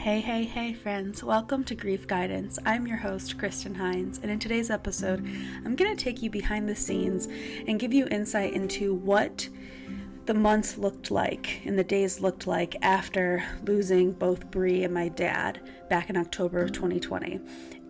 Hey, hey, hey, friends. Welcome to Grief Guidance. I'm your host, Kristen Hines, and in today's episode, I'm going to take you behind the scenes and give you insight into what the months looked like and the days looked like after losing both Bree and my dad back in October of 2020.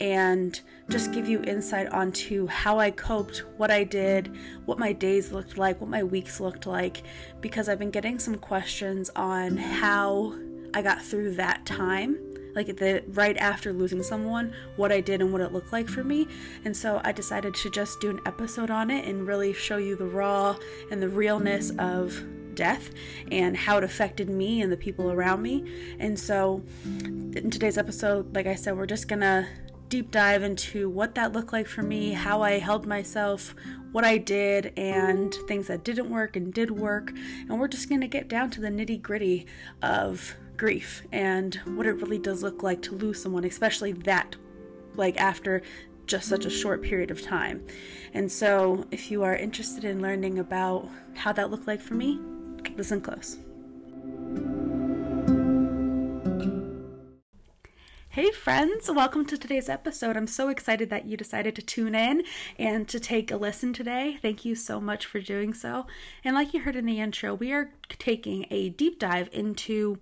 And just give you insight onto how I coped, what I did, what my days looked like, what my weeks looked like, because I've been getting some questions on how I got through that time like the right after losing someone what I did and what it looked like for me. And so I decided to just do an episode on it and really show you the raw and the realness of death and how it affected me and the people around me. And so in today's episode like I said we're just gonna deep dive into what that looked like for me how I held myself what I did and things that didn't work and did work. And we're just gonna get down to the nitty gritty of grief and what it really does look like to lose someone, especially that, like after just such a short period of time. And so, if you are interested in learning about how that looked like for me, listen close. Hey, friends, welcome to today's episode. I'm so excited that you decided to tune in and to take a listen today. Thank you so much for doing so. And, like you heard in the intro, we are taking a deep dive into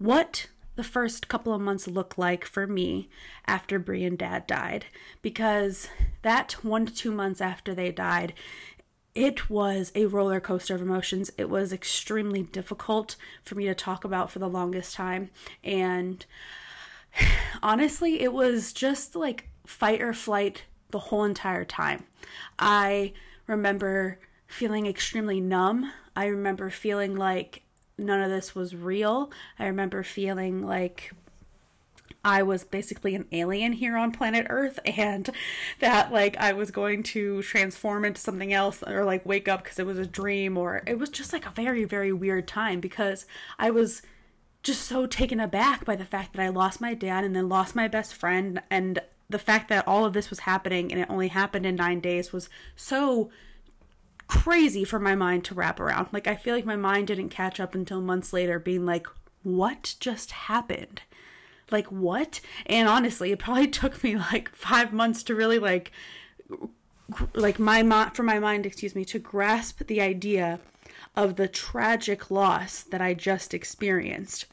what the first couple of months looked like for me after Bree and Dad died, because that one to two months after they died, it was a roller coaster of emotions. It was extremely difficult for me to talk about for the longest time. And honestly, it was just like fight or flight the whole entire time. I remember feeling extremely numb. I remember feeling like none of this was real. I remember feeling like I was basically an alien here on planet Earth and that like I was going to transform into something else or like wake up because it was a dream or it was just like a very very weird time because I was just so taken aback by the fact that I lost my dad and then lost my best friend and the fact that all of this was happening and it only happened in 9 days was so crazy for my mind to wrap around. Like, I feel like my mind didn't catch up until months later, being like, what just happened? Like, what? And honestly, it probably took me like five months to really, like, like my mind for my mind excuse me to grasp the idea of the tragic loss that i just experienced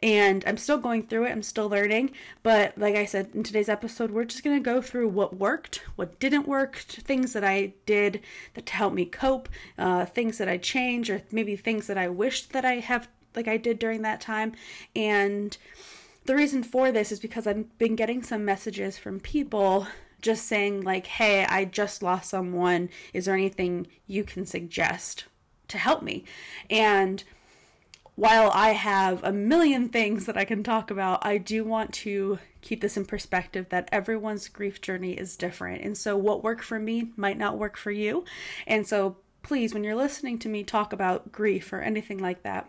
and I'm still going through it. I'm still learning. But like I said in today's episode, we're just going to go through what worked, what didn't work, things that I did that helped me cope, uh, things that I changed, or maybe things that I wished that I have, like I did during that time. And the reason for this is because I've been getting some messages from people just saying, like, hey, I just lost someone. Is there anything you can suggest to help me? And while I have a million things that I can talk about, I do want to keep this in perspective that everyone's grief journey is different. And so, what worked for me might not work for you. And so, please, when you're listening to me talk about grief or anything like that,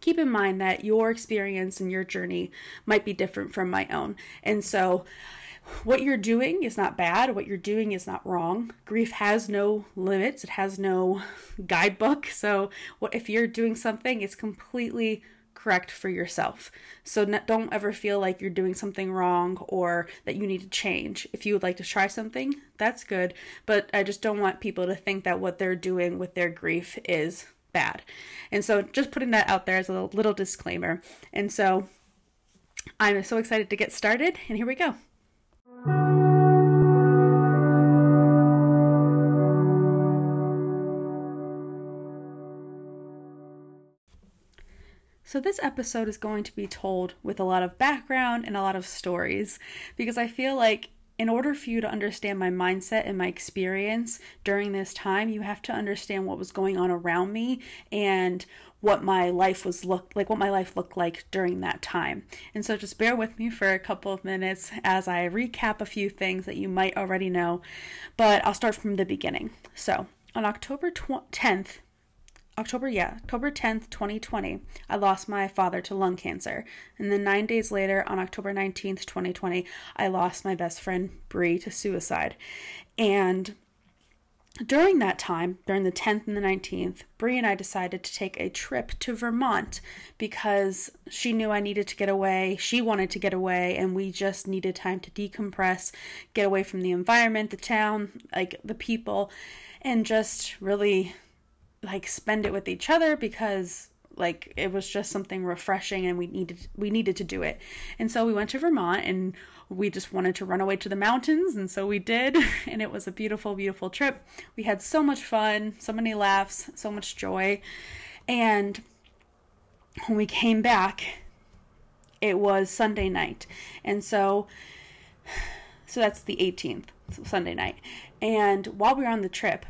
keep in mind that your experience and your journey might be different from my own. And so, what you're doing is not bad. What you're doing is not wrong. Grief has no limits. It has no guidebook. So, what if you're doing something, it's completely correct for yourself. So don't ever feel like you're doing something wrong or that you need to change. If you would like to try something, that's good, but I just don't want people to think that what they're doing with their grief is bad. And so just putting that out there as a little disclaimer. And so I'm so excited to get started and here we go. So, this episode is going to be told with a lot of background and a lot of stories because I feel like in order for you to understand my mindset and my experience during this time, you have to understand what was going on around me and what my life was look like what my life looked like during that time. And so just bear with me for a couple of minutes as I recap a few things that you might already know, but I'll start from the beginning. So, on October 10th, October, yeah, October 10th, 2020, I lost my father to lung cancer. And then nine days later, on October 19th, 2020, I lost my best friend, Bree, to suicide. And during that time, during the 10th and the 19th, Brie and I decided to take a trip to Vermont because she knew I needed to get away. She wanted to get away, and we just needed time to decompress, get away from the environment, the town, like the people, and just really like spend it with each other because like it was just something refreshing and we needed we needed to do it. And so we went to Vermont and we just wanted to run away to the mountains, and so we did. And it was a beautiful, beautiful trip. We had so much fun, so many laughs, so much joy. And when we came back, it was Sunday night. And so, so that's the 18th, so Sunday night. And while we were on the trip,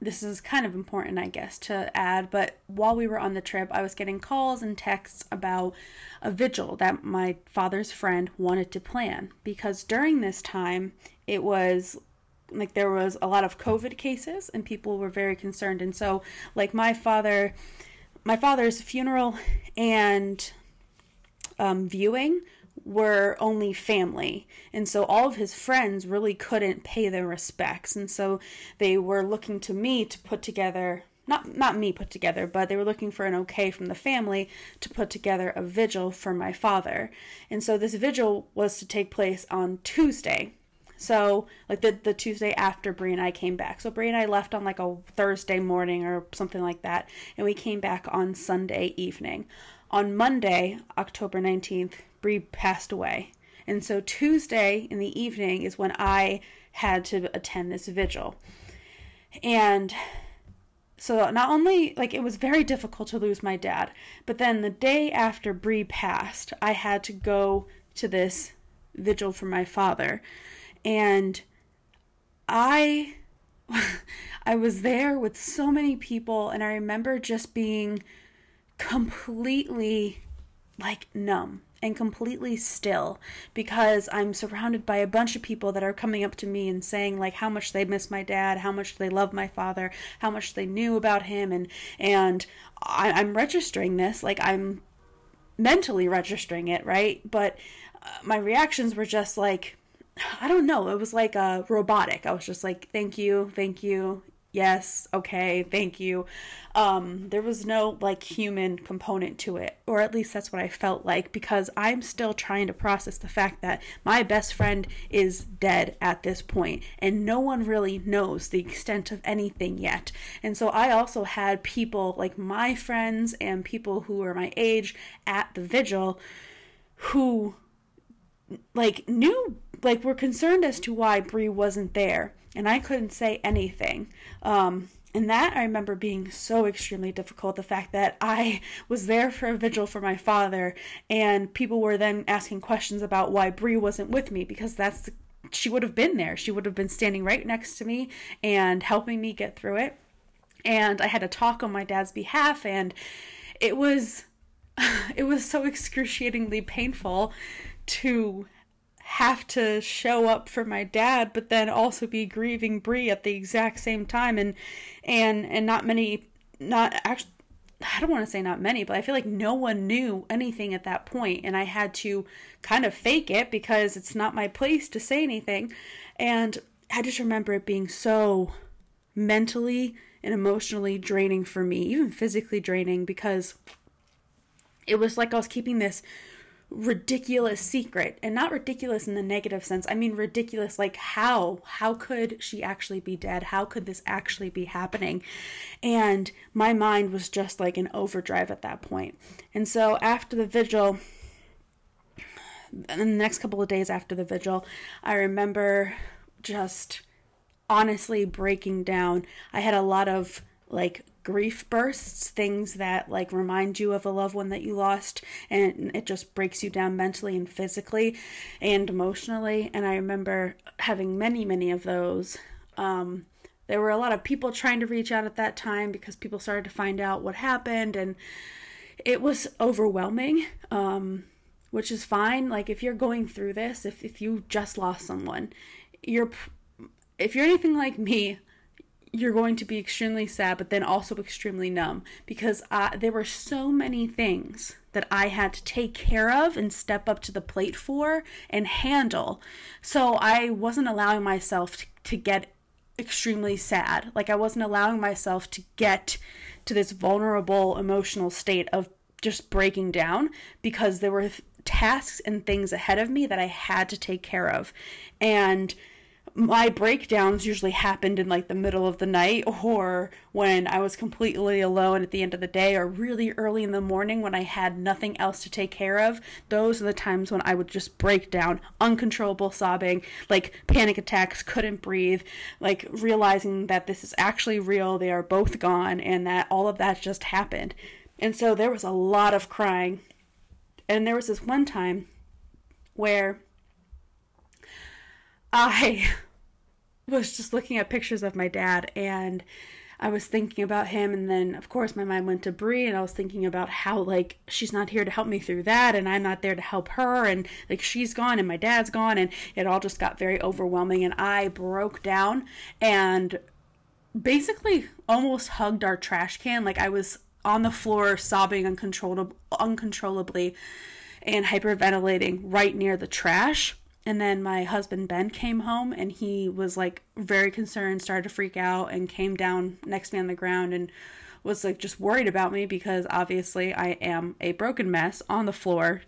this is kind of important, I guess, to add, but while we were on the trip, I was getting calls and texts about a vigil that my father's friend wanted to plan because during this time, it was like there was a lot of COVID cases and people were very concerned. And so, like, my father, my father's funeral and um, viewing were only family. And so all of his friends really couldn't pay their respects. And so they were looking to me to put together not not me put together, but they were looking for an okay from the family to put together a vigil for my father. And so this vigil was to take place on Tuesday. So like the the Tuesday after Brie and I came back. So Brie and I left on like a Thursday morning or something like that, and we came back on Sunday evening. On Monday, October 19th, Brie passed away. And so Tuesday in the evening is when I had to attend this vigil. And so not only like it was very difficult to lose my dad, but then the day after Brie passed, I had to go to this vigil for my father. And I I was there with so many people and I remember just being completely like numb and completely still because I'm surrounded by a bunch of people that are coming up to me and saying like how much they miss my dad, how much they love my father, how much they knew about him, and and I, I'm registering this like I'm mentally registering it, right? But uh, my reactions were just like I don't know. It was like a uh, robotic. I was just like, "Thank you, thank you, yes, okay, thank you. Um, there was no like human component to it, or at least that's what I felt like because I'm still trying to process the fact that my best friend is dead at this point, and no one really knows the extent of anything yet. And so I also had people like my friends and people who were my age at the vigil who like knew like were concerned as to why Brie wasn't there and I couldn't say anything. Um, and that I remember being so extremely difficult. The fact that I was there for a vigil for my father, and people were then asking questions about why Brie wasn't with me because that's the, she would have been there. She would have been standing right next to me and helping me get through it. And I had to talk on my dad's behalf, and it was it was so excruciatingly painful to have to show up for my dad but then also be grieving Brie at the exact same time and and and not many not actually I don't want to say not many, but I feel like no one knew anything at that point, and I had to kind of fake it because it's not my place to say anything. And I just remember it being so mentally and emotionally draining for me, even physically draining, because it was like I was keeping this ridiculous secret and not ridiculous in the negative sense i mean ridiculous like how? How could she actually be dead? How could this actually be happening? And my mind was just like an overdrive at that point. And so after the vigil the next couple of days after the vigil i remember just honestly breaking down. I had a lot of like grief bursts, things that like remind you of a loved one that you lost, and it just breaks you down mentally and physically and emotionally. And I remember having many, many of those. Um, there were a lot of people trying to reach out at that time because people started to find out what happened, and it was overwhelming. Um, which is fine. Like if you're going through this, if if you just lost someone, you're if you're anything like me, you're going to be extremely sad, but then also extremely numb because I, there were so many things that I had to take care of and step up to the plate for and handle. So I wasn't allowing myself to, to get extremely sad. Like I wasn't allowing myself to get to this vulnerable emotional state of just breaking down because there were tasks and things ahead of me that I had to take care of. And my breakdowns usually happened in like the middle of the night or when I was completely alone at the end of the day or really early in the morning when I had nothing else to take care of. Those are the times when I would just break down, uncontrollable sobbing, like panic attacks, couldn't breathe, like realizing that this is actually real, they are both gone, and that all of that just happened. And so there was a lot of crying. And there was this one time where I was just looking at pictures of my dad and I was thinking about him and then of course my mind went to Brie and I was thinking about how like she's not here to help me through that and I'm not there to help her and like she's gone and my dad's gone and it all just got very overwhelming and I broke down and basically almost hugged our trash can. Like I was on the floor sobbing uncontrollably uncontrollably and hyperventilating right near the trash and then my husband Ben came home and he was like very concerned, started to freak out, and came down next to me on the ground and was like just worried about me because obviously I am a broken mess on the floor,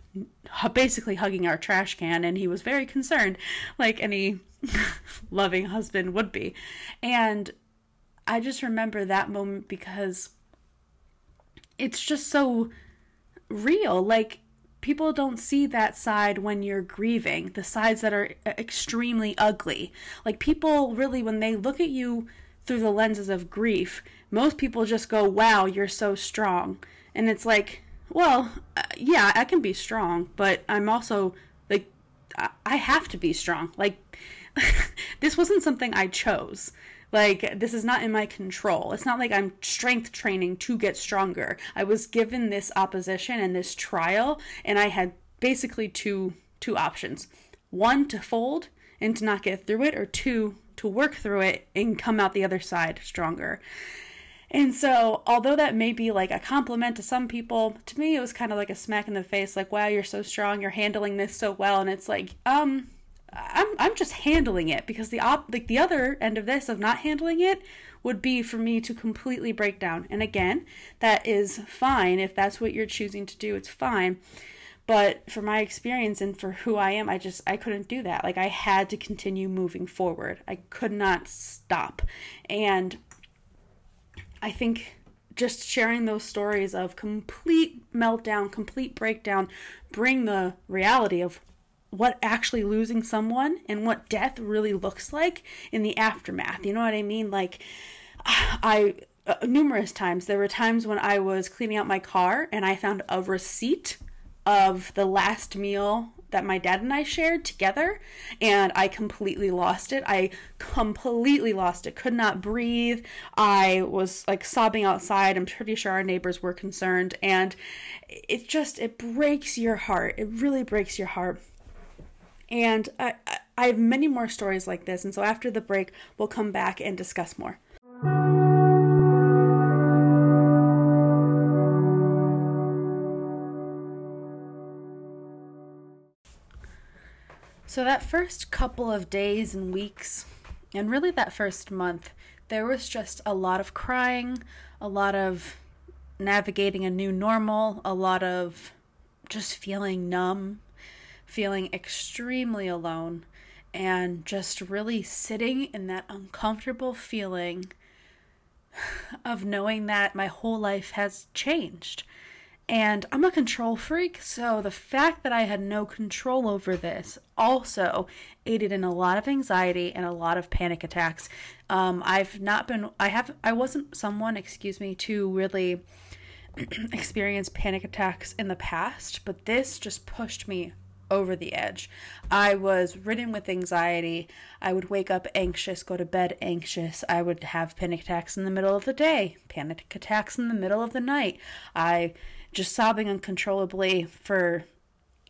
basically hugging our trash can. And he was very concerned, like any loving husband would be. And I just remember that moment because it's just so real. Like, people don't see that side when you're grieving, the sides that are extremely ugly. Like people really when they look at you through the lenses of grief, most people just go, "Wow, you're so strong." And it's like, well, uh, yeah, I can be strong, but I'm also like I have to be strong. Like this wasn't something I chose. Like, this is not in my control. It's not like I'm strength training to get stronger. I was given this opposition and this trial, and I had basically two two options. One to fold and to not get through it, or two to work through it and come out the other side stronger. And so, although that may be like a compliment to some people, to me it was kind of like a smack in the face like, "Wow, you're so strong. You're handling this so well." And it's like, "Um, I'm I'm just handling it because the op like the other end of this of not handling it would be for me to completely break down. And again, that is fine if that's what you're choosing to do. It's fine. But for my experience and for who I am, I just I couldn't do that. Like I had to continue moving forward. I could not stop. And I think just sharing those stories of complete meltdown, complete breakdown, bring the reality of what actually losing someone and what death really looks like in the aftermath. You know what I mean? Like, I uh, numerous times there were times when I was cleaning out my car and I found a receipt of the last meal that my dad and I shared together and I completely lost it. I completely lost it. Could not breathe. I was like sobbing outside. I'm pretty sure our neighbors were concerned and it just it breaks your heart. It really breaks your heart. And I, I have many more stories like this. And so after the break, we'll come back and discuss more. So, that first couple of days and weeks, and really that first month, there was just a lot of crying, a lot of navigating a new normal, a lot of just feeling numb, feeling extremely alone and just really sitting in that uncomfortable feeling of knowing that my whole life has changed. And I'm a control freak, so the fact that I had no control over this also aided in a lot of anxiety and a lot of panic attacks. Um, I've not been, I have, I wasn't someone, excuse me, to really experience panic attacks in the past, but this just pushed me over the edge. I was ridden with anxiety. I would wake up anxious, go to bed anxious. I would have panic attacks in the middle of the day, panic attacks in the middle of the night. I just sobbing uncontrollably for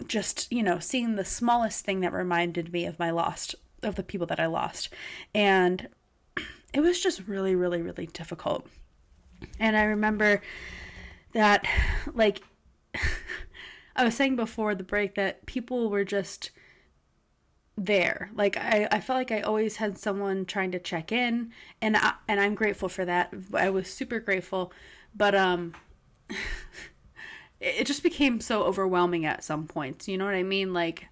just, you know, seeing the smallest thing that reminded me of my lost of the people that I lost. And it was just really really really difficult. And I remember that like I was saying before the break that people were just there. Like I, I felt like I always had someone trying to check in and I, and I'm grateful for that. I was super grateful, but um it just became so overwhelming at some points. You know what I mean? Like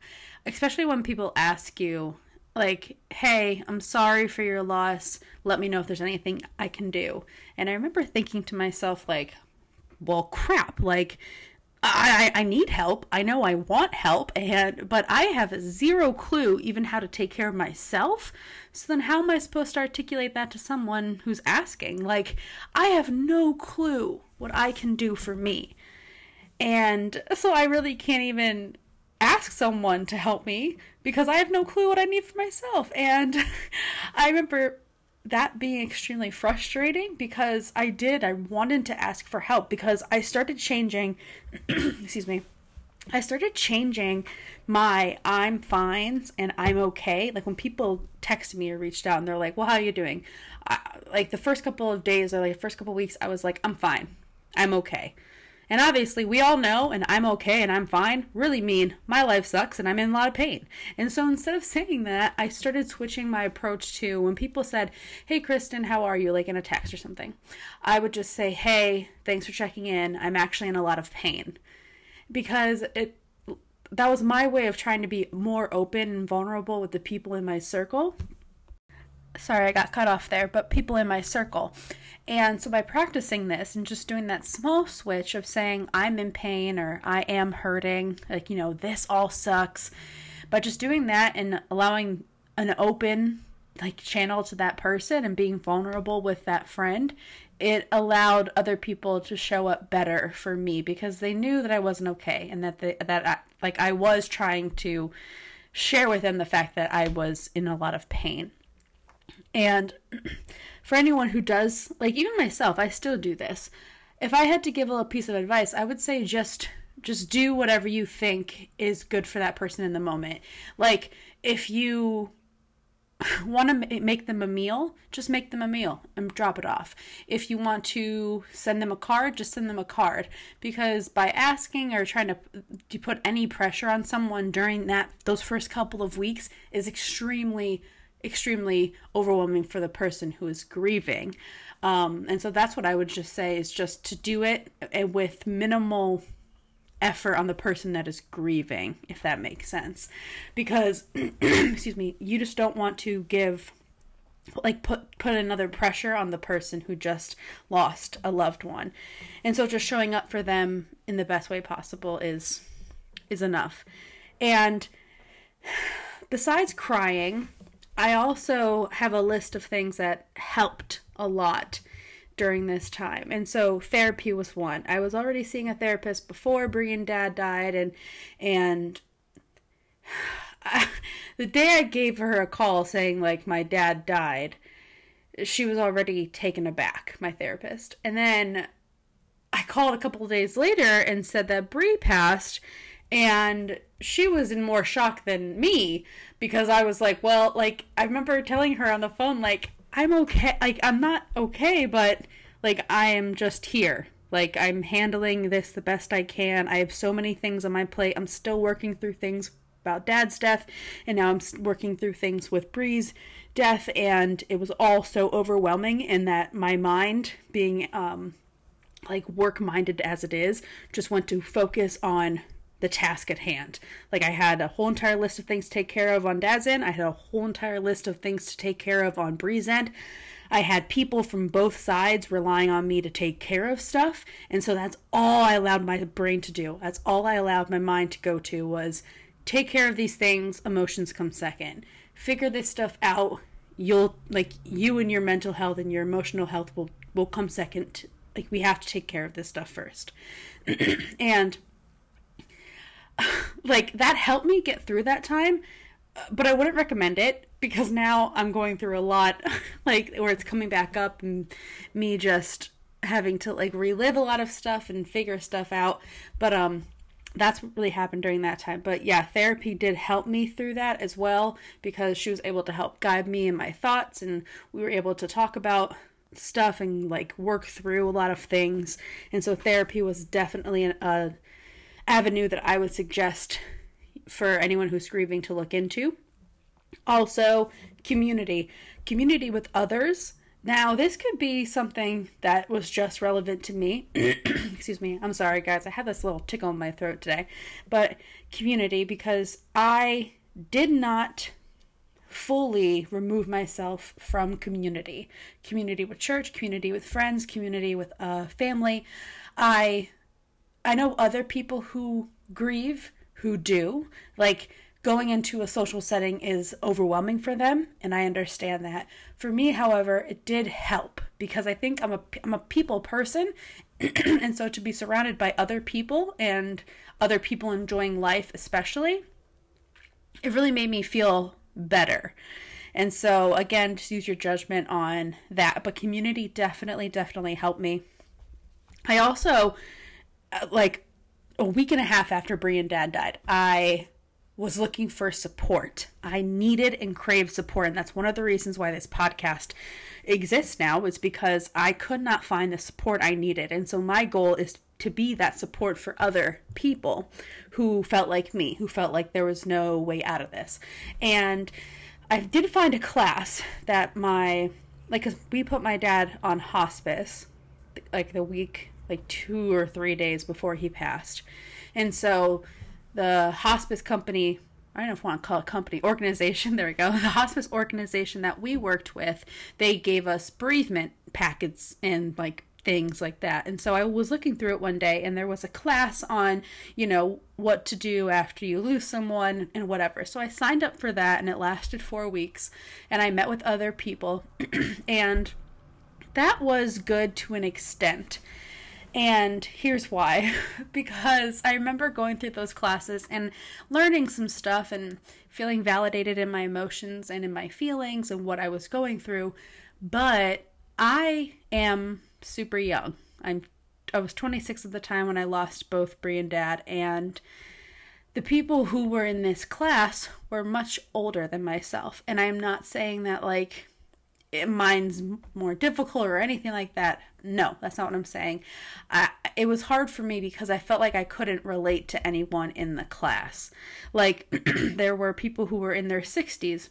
especially when people ask you like, "Hey, I'm sorry for your loss. Let me know if there's anything I can do." And I remember thinking to myself like, "Well, crap. Like I, I need help. I know I want help, and but I have zero clue even how to take care of myself. So then, how am I supposed to articulate that to someone who's asking? Like, I have no clue what I can do for me, and so I really can't even ask someone to help me because I have no clue what I need for myself. And I remember that being extremely frustrating because I did, I wanted to ask for help because I started changing, excuse me, I started changing my I'm fine and I'm okay. Like when people texted me or reached out and they're like, well, how are you doing? I, like the first couple of days or like first couple of weeks, I was like, I'm fine. I'm okay. And obviously, we all know, and I'm okay and I'm fine, really mean my life sucks and I'm in a lot of pain. And so instead of saying that, I started switching my approach to when people said, Hey, Kristen, how are you? Like in a text or something, I would just say, Hey, thanks for checking in. I'm actually in a lot of pain. Because it, that was my way of trying to be more open and vulnerable with the people in my circle. Sorry, I got cut off there, but people in my circle. And so by practicing this and just doing that small switch of saying, I'm in pain or I am hurting, like, you know, this all sucks, but just doing that and allowing an open, like, channel to that person and being vulnerable with that friend, it allowed other people to show up better for me because they knew that I wasn't okay and that they, that I, like I was trying to share with them the fact that I was in a lot of pain. And for anyone who does, like even myself, I still do this. If I had to give a piece of advice, I would say just just do whatever you think is good for that person in the moment. Like if you want to make them a meal, just make them a meal and drop it off. If you want to send them a card, just send them a card because by asking or trying to to put any pressure on someone during that those first couple of weeks is extremely extremely overwhelming for the person who is grieving. Um, and so that's what I would just say is just to do it eh, with minimal effort on the person that is grieving, if that makes sense. Because, excuse me, you just don't want to give like put put another pressure on the person who just lost a loved one and so just showing up for them in the best way possible is is enough and besides crying I also have a list of things that helped a lot during this time. And so therapy was one. I was already seeing a therapist before Brie and Dad died and and the day I gave her a call saying like my dad died, she was already taken aback, my therapist. And then I called a couple days later and said that Brie passed and she was in more shock than me because I was like, well, like I remember telling her on the phone like I'm okay, like I'm not okay, but like I am just here. Like I'm handling this the best I can. I have so many things on my plate. I'm still working through things about dad's death and now I'm working through things with Bree's death and it was all so overwhelming in that my mind being um like work minded as it is just went to focus on the task at hand. Like I had a whole entire list of things to take care of on Dad's end. I had a whole entire list of things to take care of on Bree's end. I had people from both sides relying on me to take care of stuff. And so that's all I allowed my brain to do. That's all I allowed my mind to go to was take care of these things, emotions come second. Figure this stuff out. You'll like you and your mental health and your emotional health will will come second. Like we have to take care of this stuff first. and like that helped me get through that time but I wouldn't recommend it because now I'm going through a lot like where it's coming back up and me just having to like relive a lot of stuff and figure stuff out. But um that's what really happened during that time. But yeah therapy did help me through that as well because she was able to help guide me in my thoughts and we were able to talk about stuff and like work through a lot of things. And so therapy was definitely a avenue that I would suggest for anyone who's grieving to look into. Also, community. Community with others. Now, this could be something that was just relevant to me. Excuse me. I'm sorry, guys. I have this little tickle in my throat today. But community, because I did not fully remove myself from community community with church community with friends community with uh, family i i know other people who grieve who do like going into a social setting is overwhelming for them and i understand that for me however it did help because i think i'm a i'm a people person and so to be surrounded by other people and other people enjoying life especially it really made me feel better. And so, again, just use your judgment on that. But community definitely, definitely helped me. I also, Uh, like a week and a half after Brie and Dad died, I was looking for support. I needed and craved support. And that's one of the reasons why this podcast exists now, is because I could not find the support I needed. And so, my goal is to be that support for other people who felt like me, who felt like there was no way out of this. And I did find a class that my, like, cause we put my dad on hospice, like the week, like two or three days before he passed. And so the hospice company, I don't know if I want to call it company, organization, there we go. The hospice organization that we worked with, they gave us bereavement packets and like things like that. And so I was looking through it one day and there was a class on, you know, what to do after you lose someone and whatever. So I signed up for that and it lasted 4 weeks and I met with other people and that was good to an extent. And here's why because I remember going through those classes and learning some stuff and feeling validated in my emotions and in my feelings and what I was going through. But I am super young. I'm I was 26 at the time when I lost both Brie and Dad, and the people who were in this class were much older than myself. And I'm not saying that like mine's more difficult or anything like that. No, that's not what I'm saying. I, it was hard for me because I felt like I couldn't relate to anyone in the class. Like there were people who were in their 60s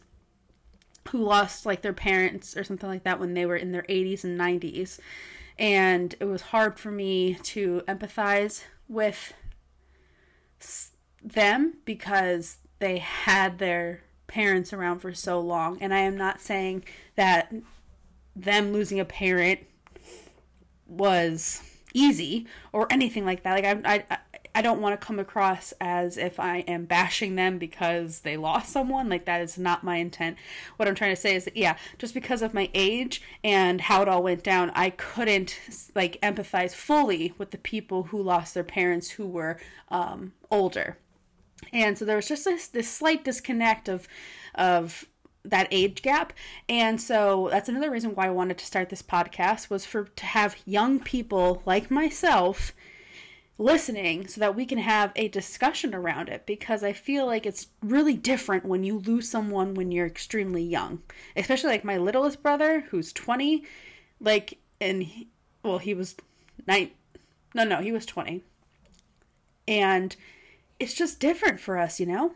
who lost like their parents or something like that when they were in their 80s and 90s and it was hard for me to empathize with them because they had their parents around for so long and i am not saying that them losing a parent was easy or anything like that like i, I I don't want to come across as if I am bashing them because they lost someone. Like, that is not my intent. What I'm trying to say is that, yeah, just because of my age and how it all went down, I couldn't, like, empathize fully with the people who lost their parents who were um, older. And so there was just this, this slight disconnect of, of, that age gap and so that's another reason why i wanted to start this podcast was for to have young people like myself listening so that we can have a discussion around it because I feel like it's really different when you lose someone when you're extremely young. Especially like my littlest brother who's 20 like and he, well he was 9 no no, he was 20. And it's just different for us, you know?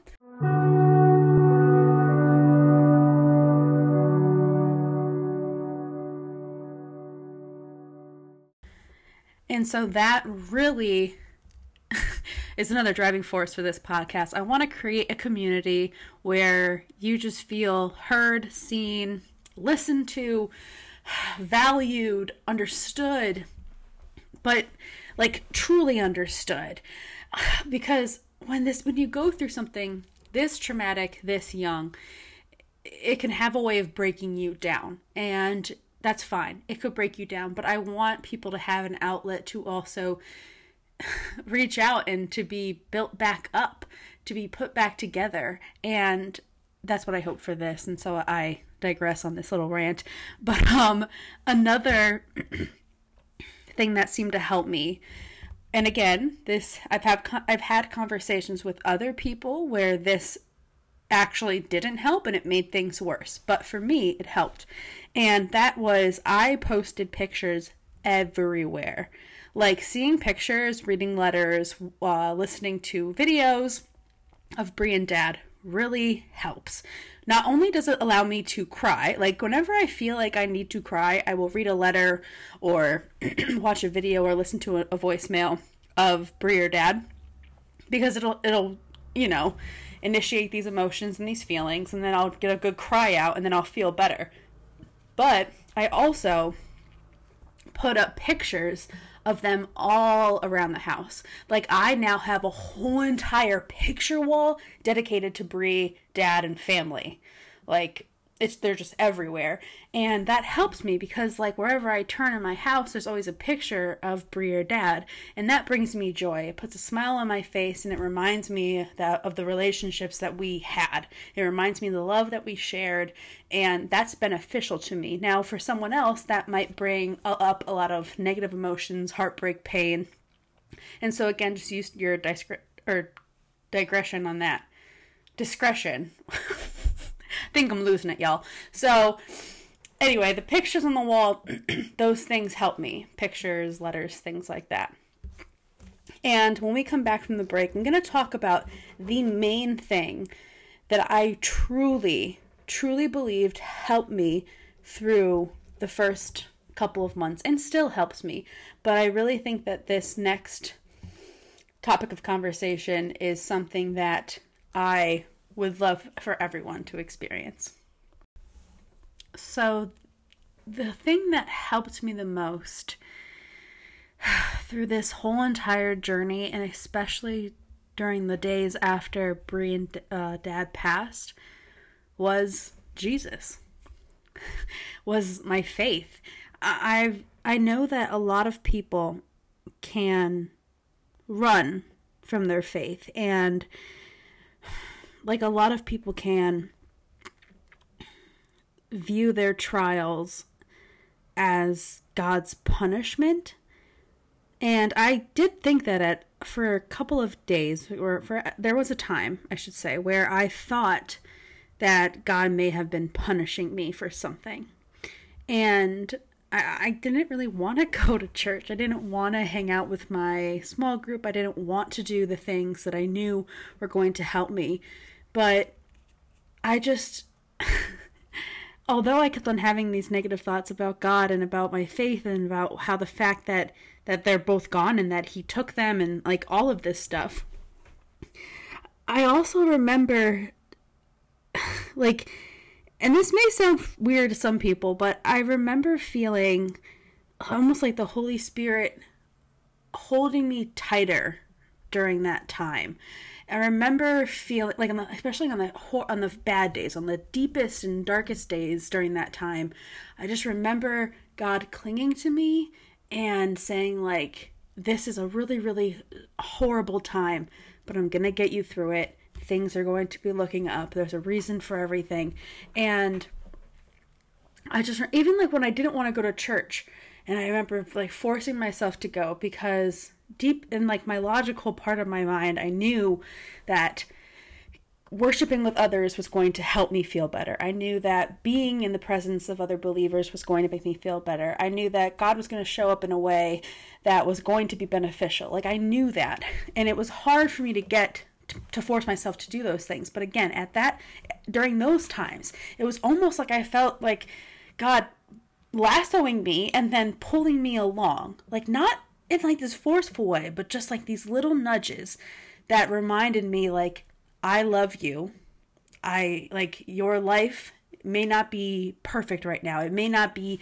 And so that really is another driving force for this podcast. I want to create a community where you just feel heard, seen, listened to, valued, understood, but like truly understood. Because when this when you go through something this traumatic, this young, it can have a way of breaking you down. And that's fine. It could break you down, but I want people to have an outlet to also reach out and to be built back up, to be put back together. And that's what I hope for this. And so I digress on this little rant. But um another thing that seemed to help me and again, this I've had I've had conversations with other people where this actually didn't help and it made things worse. But for me, it helped. And that was I posted pictures everywhere. Like seeing pictures, reading letters, uh, listening to videos of Brie and Dad really helps. Not only does it allow me to cry, like whenever I feel like I need to cry, I will read a letter or watch a video or listen to a, a voicemail of Brie or Dad because it'll it'll you know initiate these emotions and these feelings and then I'll get a good cry out and then I'll feel better. But I also put up pictures of them all around the house. Like I now have a whole entire picture wall dedicated to Brie, dad, and family. Like it's they're just everywhere. And that helps me because like wherever i turn in my house there's always a picture of brie or dad and that brings me joy. It puts a smile on my face and it reminds me that of the relationships that we had. It reminds me of the love that we shared and that's beneficial to me. Now for someone else that might bring up a lot of negative emotions heartbreak pain. And so again just use your digre- or digression on that. Discretion think I'm losing it, y'all. So, anyway, the pictures on the wall, those things help me. Pictures, letters, things like that. And when we come back from the break, I'm going to talk about the main thing that I truly, truly believed helped me through the first couple of months and still helps me. But I really think that this next topic of conversation is something that I would love for everyone to experience. So, the thing that helped me the most through this whole entire journey, and especially during the days after Brie and uh, Dad passed, was Jesus. was my faith. I've I know that a lot of people can run from their faith and like a lot of people can view their trials as God's punishment. And I did think that at for a couple of days or for there was a time, I should say, where I thought that God may have been punishing me for something. And I, I didn't really want to go to church. I didn't want to hang out with my small group. I didn't want to do the things that I knew were going to help me but I just, although I kept on having these negative thoughts about God and about my faith and about how the fact that that they're both gone and that He took them and like all of this stuff, I also remember, like, and this may sound weird to some people, but I remember feeling almost like the Holy Spirit holding me tighter during that time I remember feeling like, on the, especially on the on the bad days, on the deepest and darkest days during that time, I just remember God clinging to me and saying like, "This is a really, really horrible time, but I'm gonna get you through it. Things are going to be looking up. There's a reason for everything." And I just even like when I didn't want to go to church, and I remember like forcing myself to go because deep in like my logical part of my mind, I knew that worshiping with others was going to help me feel better. I knew that being in the presence of other believers was going to make me feel better. I knew that God was going to show up in a way that was going to be beneficial. Like I knew that. And it was hard for me to get to, force myself to do those things. But again, at that during those times, it was almost like I felt like God lassoing me and then pulling me along. Like not in like this forceful way, but just like these little nudges that reminded me like I love you. I like your life may not be perfect right now. It may not be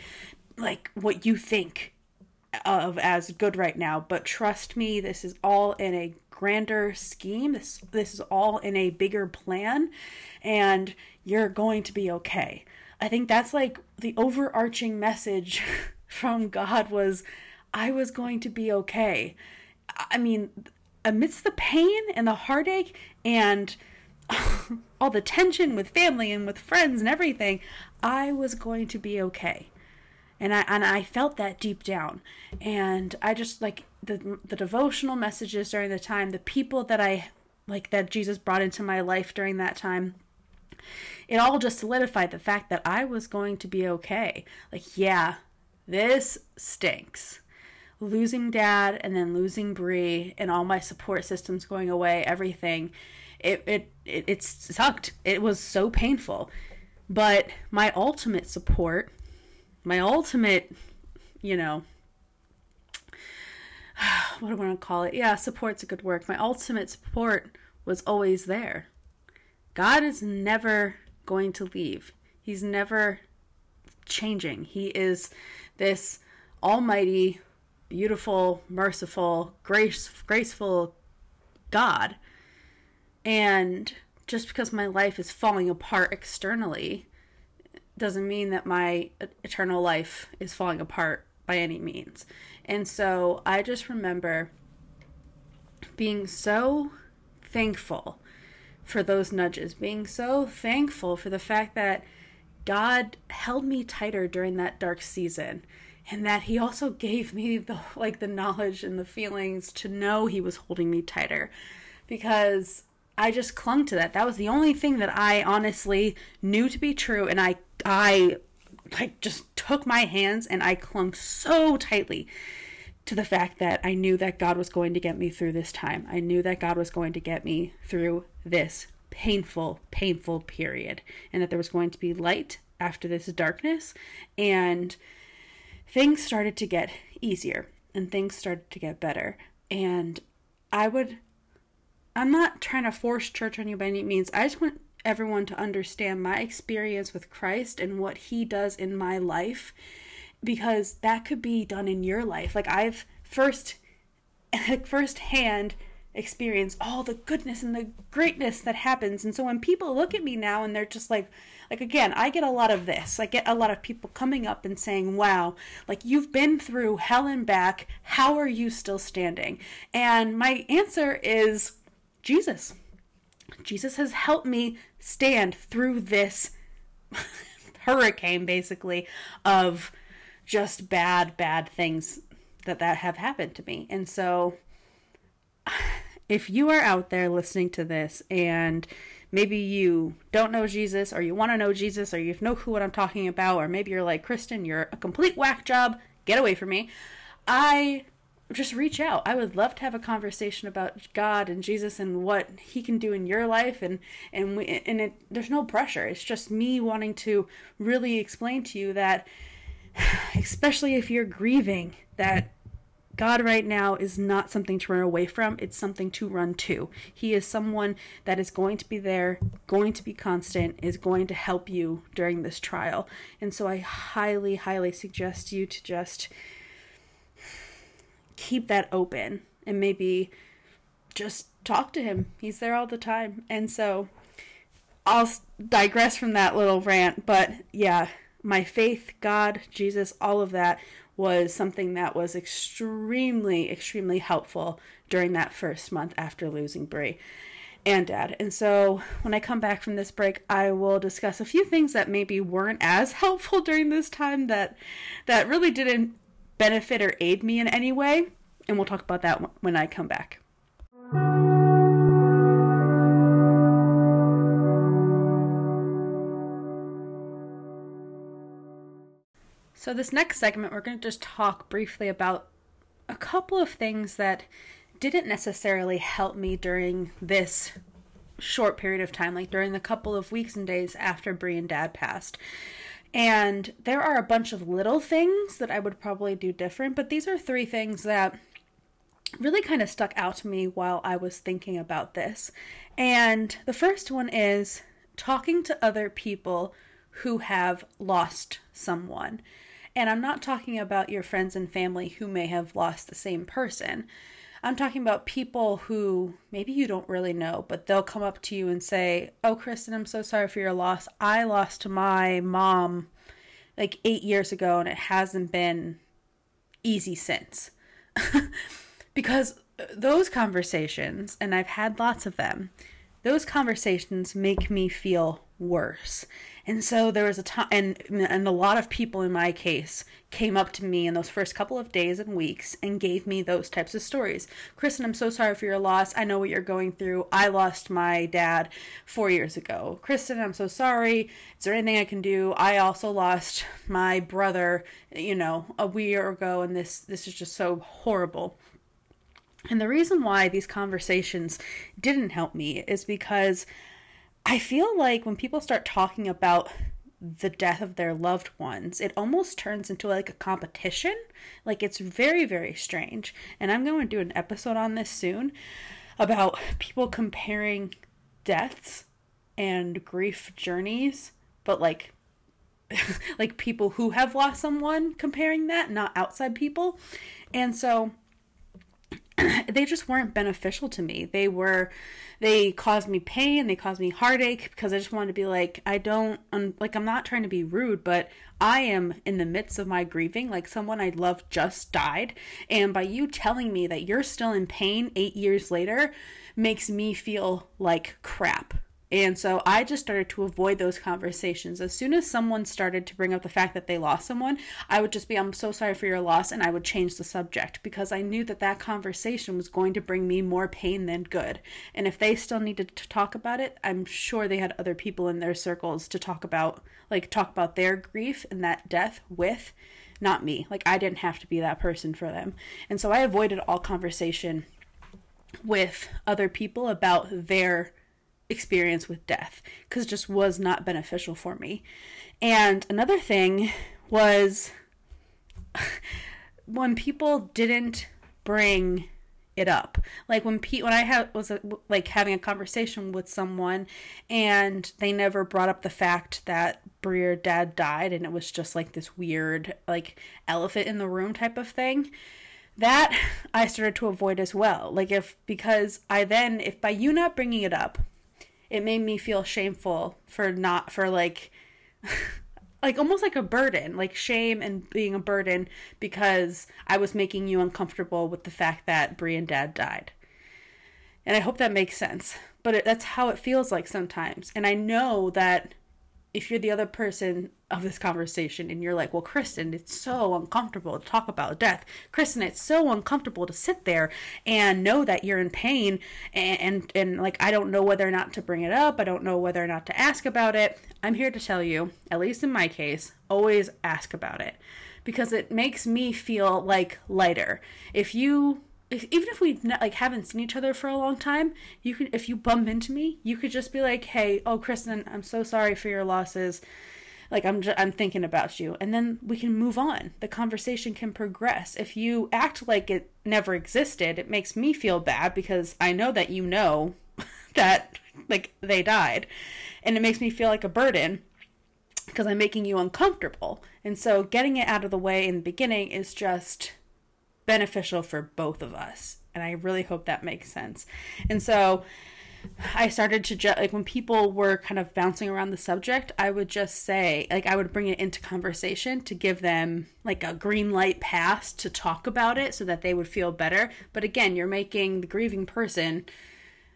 like what you think of as good right now, but trust me, this is all in a grander scheme. This this is all in a bigger plan and you're going to be okay. I think that's like the overarching message from God was I was going to be okay. I mean, amidst the pain and the heartache and all the tension with family and with friends and everything, I was going to be okay. And I and I felt that deep down. And I just like the the devotional messages during the time, the people that I like that Jesus brought into my life during that time. It all just solidified the fact that I was going to be okay. Like, yeah, this stinks losing dad and then losing Brie and all my support systems going away, everything, it it it, it sucked. It was so painful. But my ultimate support, my ultimate, you know, what do I want to call it? Yeah, support's a good word. My ultimate support was always there. God is never going to leave. He's never changing. He is this almighty, beautiful, merciful, grace, graceful God. And just because my life is falling apart externally doesn't mean that my eternal life is falling apart by any means. And so I just remember being so thankful for those nudges, being so thankful for the fact that God held me tighter during that dark season and that he also gave me the like the knowledge and the feelings to know he was holding me tighter because I just clung to that. That was the only thing that I honestly knew to be true and I I like just took my hands and I clung so tightly to the fact that I knew that God was going to get me through this time. I knew that God was going to get me through this painful, painful period and that there was going to be light after this darkness. And things started to get easier and things started to get better. And I would, I'm not trying to force church on you by any means. I just want everyone to understand my experience with Christ and what He does in my life because that could be done in your life. Like I've first, like, firsthand experience all the goodness and the greatness that happens. And so when people look at me now and they're just like, like again, I get a lot of this. I get a lot of people coming up and saying, "Wow, like you've been through hell and back. How are you still standing?" And my answer is Jesus. Jesus has helped me stand through this hurricane basically of just bad bad things that that have happened to me. And so if you are out there listening to this and maybe you don't know Jesus or you want to know Jesus or you know who what I'm talking about or maybe you're like Kristen, you're a complete whack job, get away from me. I just reach out. I would love to have a conversation about God and Jesus and what he can do in your life and and we, and it there's no pressure. It's just me wanting to really explain to you that especially if you're grieving that God right now is not something to run away from, it's something to run to. He is someone that is going to be there, going to be constant, is going to help you during this trial. And so I highly, highly suggest you to just keep that open and maybe just talk to him. He's there all the time. And so I'll digress from that little rant, but yeah, my faith, God, Jesus, all of that was something that was extremely, extremely helpful during that first month after losing Brie and Dad. And so when I come back from this break, I will discuss a few things that maybe weren't as helpful during this time that that really didn't benefit or aid me in any way, and we'll talk about that when I come back. So, this next segment, we're going to just talk briefly about a couple of things that didn't necessarily help me during this short period of time, like during the couple of weeks and days after Brie and Dad passed. And there are a bunch of little things that I would probably do different, but these are three things that really kind of stuck out to me while I was thinking about this. And the first one is talking to other people who have lost someone. And I'm not talking about your friends and family who may have lost the same person. I'm talking about people who maybe you don't really know, but they'll come up to you and say, Oh, Kristen, I'm so sorry for your loss. I lost my mom like eight years ago, and it hasn't been easy since. because uh, those conversations, and I've had lots of them, those conversations make me feel worse. And so there was a time, and and a lot of people in my case came up to me in those first couple of days and weeks and gave me those types of stories. Kristen, I'm so sorry for your loss. I know what you're going through. I lost my dad four years ago. Kristen, I'm so sorry. Is there anything I can do? I also lost my brother, you know, a year ago, and this this is just so horrible. And the reason why these conversations didn't help me is because I feel like when people start talking about the death of their loved ones, it almost turns into like a competition. Like it's very, very strange. And I'm going to do an episode on this soon about people comparing deaths and grief journeys, but like like people who have lost someone comparing that, not outside people. And so they just weren't beneficial to me. They were they caused me pain, they caused me heartache because I just wanted to be like I don't I'm, like I'm not trying to be rude, but I am in the midst of my grieving like someone I love just died, and by you telling me that you're still in pain 8 years later makes me feel like crap and so I just started to avoid those conversations. As soon as someone started to bring up the fact that they lost someone, I would just be, I'm so sorry for your loss, and I would change the subject because I knew that that conversation was going to bring me more pain than good. And if they still needed to talk about it, I'm sure they had other people in their circles to talk about, like, talk about their grief and that death with, not me. Like, I didn't have to be that person for them. And so I avoided all conversation with other people about their experience with death because just was not beneficial for me. And another thing was when people didn't bring it up. Like when Pete, when I had was uh, a, like having a conversation with someone, and they never brought up the fact that Breer dad died, and it was just like this weird like elephant in the room type of thing. That I started to avoid as well. Like if because I then if by you not bringing it up, it made me feel shameful for not for like like almost like a burden, like shame and being a burden because I was making you uncomfortable with the fact that Brie and Dad died. And I hope that makes sense. But it, that's how it feels like sometimes. And I know that if you're the other person of this conversation and you're like, well, Kristen, it's so uncomfortable to talk about death. Kristen, it's so uncomfortable to sit there and know that you're in pain and, and, and like, I don't know whether or not to bring it up. I don't know whether or not to ask about it. I'm here to tell you, at least in my case, always ask about it because it makes me feel like lighter. If you if, even if we like haven't seen each other for a long time, you can if you bump into me, you could just be like, "Hey, oh Kristen, I'm so sorry for your losses. Like I'm just, I'm thinking about you." And then we can move on. The conversation can progress. If you act like it never existed, it makes me feel bad because I know that you know that like they died. And it makes me feel like a burden because I'm making you uncomfortable. And so getting it out of the way in the beginning is just beneficial for both of us. And I really hope that makes sense. And so I started to just like when people were kind of bouncing around the subject, I would just say, like, I would bring it into conversation to give them like a green light pass to talk about it so that they would feel better. But again, you're making the grieving person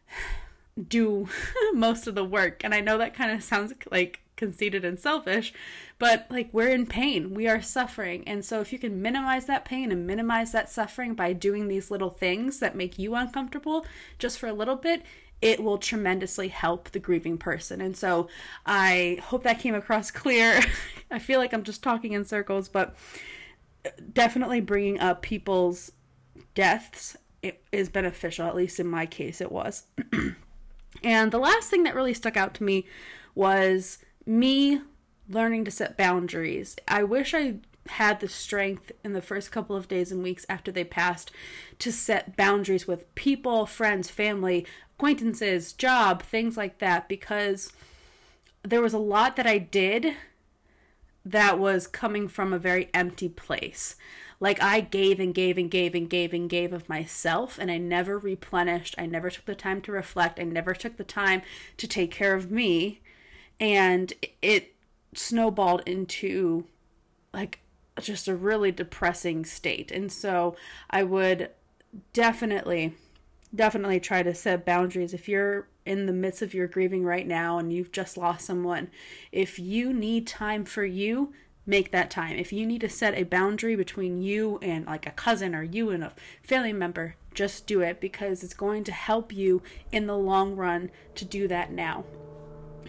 do most of the work. And I know that kind of sounds like conceited and selfish, but like we're in pain, we are suffering. And so if you can minimize that pain and minimize that suffering by doing these little things that make you uncomfortable just for a little bit, it will tremendously help the grieving person. And so I hope that came across clear. I feel like I'm just talking in circles, but definitely bringing up people's deaths is beneficial, at least in my case, it was. and the last thing that really stuck out to me was me learning to set boundaries. I wish I had the strength in the first couple of days and weeks after they passed to set boundaries with people, friends, family, acquaintances, job, things like that, because there was a lot that I did that was coming from a very empty place. Like I gave and gave and gave and gave and gave of myself, and I never replenished. I never took the time to reflect. I never took the time to take care of me and it snowballed into like just a really depressing state. And so I would definitely definitely try to set boundaries if you're in the midst of your grieving right now and you've just lost someone. If you need time for you, make that time. If you need to set a boundary between you and like a cousin or you and a family member, just do it because it's going to help you in the long run to do that now.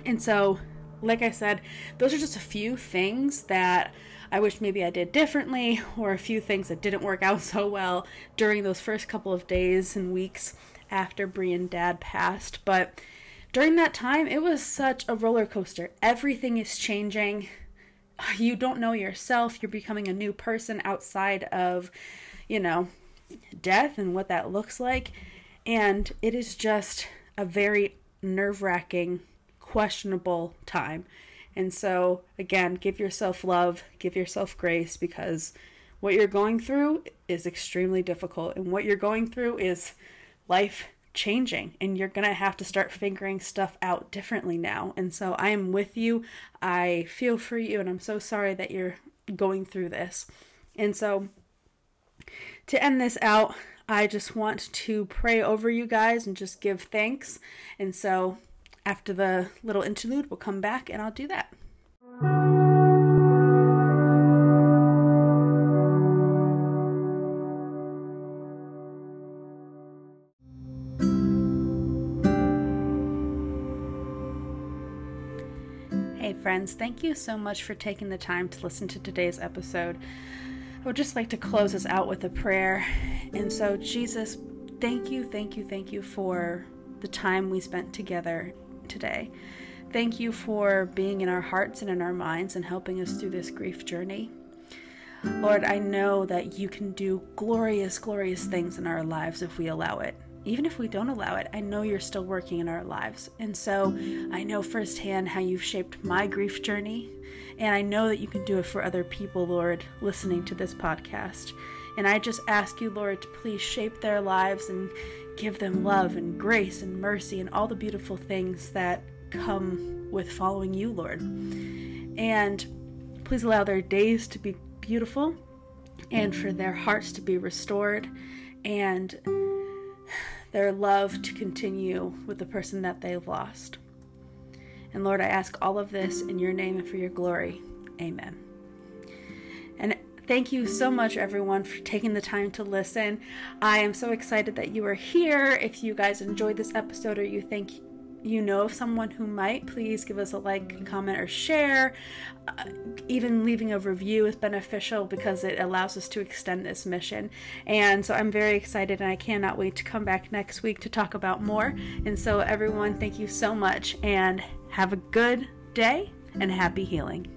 And so, like I said, those are just a few things that I wish maybe I did differently, or a few things that didn't work out so well during those first couple of days and weeks after Brie and Dad passed. But during that time, it was such a roller coaster. Everything is changing. You don't know yourself. You're becoming a new person outside of, you know, death and what that looks like. And it is just a very nerve wracking, questionable time. And so, again, give yourself love, give yourself grace because what you're going through is extremely difficult. And what you're going through is life changing and you're going to have to start figuring stuff out differently now. And so I am with you. I feel for you and I'm so sorry that you're going through this. And so to end this out, I just want to pray over you guys and just give thanks. And so after the little interlude, we'll come back and I'll do that. Hey, friends, thank you so much for taking the time to listen to today's episode. I would just like to close us out with a prayer. And so, Jesus, thank you, thank you, thank you for the time we spent together today. Thank you for being in our hearts and in our minds and helping us through this grief journey. Lord, I know that you can do glorious, glorious things in our lives if we allow it even if we don't allow it, I know you're still working in our lives. And so I know firsthand how you've shaped my grief journey. And I know that you can do it for other people, Lord, listening to this podcast. And I just ask you, Lord, to please shape their lives and give them love and grace and mercy and all the beautiful things that come with following you, Lord. And please allow their days to be beautiful and for their hearts to be restored and their love to continue with the person that they've lost. And Lord, I ask all of this in your name and for your glory. Amen. Thank you so much, everyone, for taking the time to listen. I am so excited that you are here. If you guys enjoyed this episode or you think you know of someone who might, please give us a like, comment, or share. Uh, even leaving a review is beneficial because it allows us to extend this mission. And so I'm very excited and I cannot wait to come back next week to talk about more. And so, everyone, thank you so much and have a good day and happy healing.